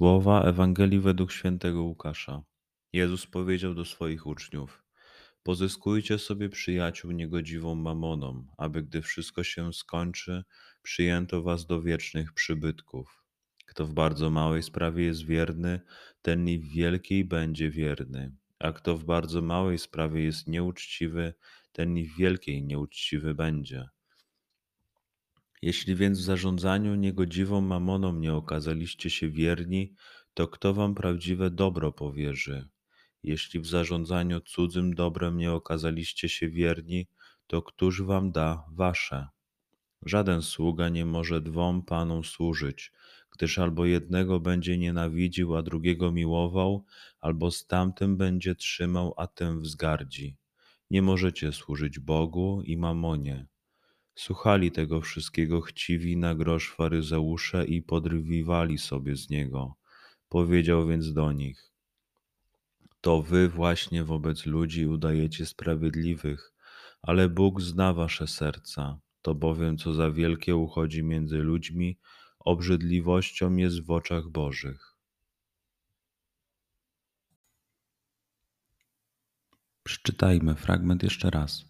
Słowa Ewangelii według świętego Łukasza. Jezus powiedział do swoich uczniów: Pozyskujcie sobie przyjaciół niegodziwą mamoną, aby gdy wszystko się skończy, przyjęto was do wiecznych przybytków. Kto w bardzo małej sprawie jest wierny, ten i w wielkiej będzie wierny. A kto w bardzo małej sprawie jest nieuczciwy, ten i w wielkiej nieuczciwy będzie. Jeśli więc w zarządzaniu niegodziwą mamoną nie okazaliście się wierni, to kto wam prawdziwe dobro powierzy? Jeśli w zarządzaniu cudzym dobrem nie okazaliście się wierni, to któż wam da wasze? Żaden sługa nie może dwom panom służyć, gdyż albo jednego będzie nienawidził, a drugiego miłował, albo z tamtym będzie trzymał, a tym wzgardzi. Nie możecie służyć Bogu i mamonie. Słuchali tego wszystkiego chciwi na grosz faryzeusze i podrywiwali sobie z niego. Powiedział więc do nich: To wy właśnie wobec ludzi udajecie sprawiedliwych, ale Bóg zna wasze serca. To bowiem, co za wielkie uchodzi między ludźmi, obrzydliwością jest w oczach Bożych. Przeczytajmy fragment jeszcze raz.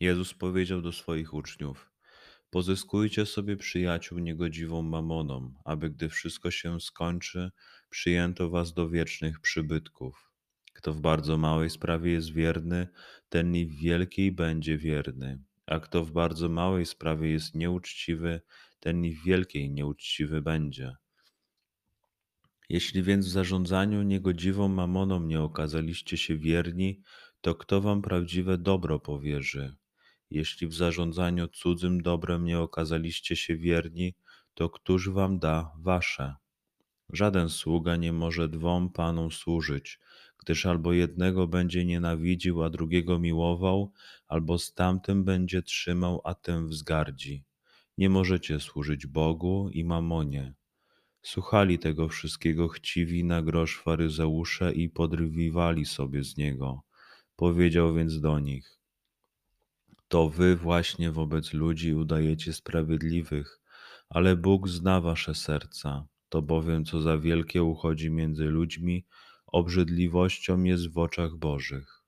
Jezus powiedział do swoich uczniów: Pozyskujcie sobie przyjaciół niegodziwą mamoną, aby gdy wszystko się skończy, przyjęto was do wiecznych przybytków. Kto w bardzo małej sprawie jest wierny, ten i w wielkiej będzie wierny, a kto w bardzo małej sprawie jest nieuczciwy, ten i w wielkiej nieuczciwy będzie. Jeśli więc w zarządzaniu niegodziwą mamoną nie okazaliście się wierni, to kto wam prawdziwe dobro powierzy? Jeśli w zarządzaniu cudzym dobrem nie okazaliście się wierni, to któż wam da wasze? Żaden sługa nie może dwom panom służyć, gdyż albo jednego będzie nienawidził, a drugiego miłował, albo z tamtym będzie trzymał, a tym wzgardzi. Nie możecie służyć Bogu i mamonie. Słuchali tego wszystkiego chciwi na grosz faryzeusze i podrywiwali sobie z niego. Powiedział więc do nich: to wy właśnie wobec ludzi udajecie sprawiedliwych, ale Bóg zna wasze serca. To bowiem, co za wielkie uchodzi między ludźmi, obrzydliwością jest w oczach Bożych.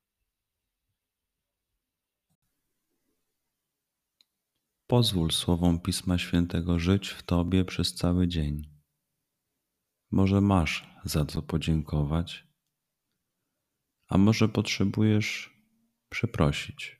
Pozwól słowom Pisma Świętego żyć w Tobie przez cały dzień. Może masz za co podziękować, a może potrzebujesz przeprosić.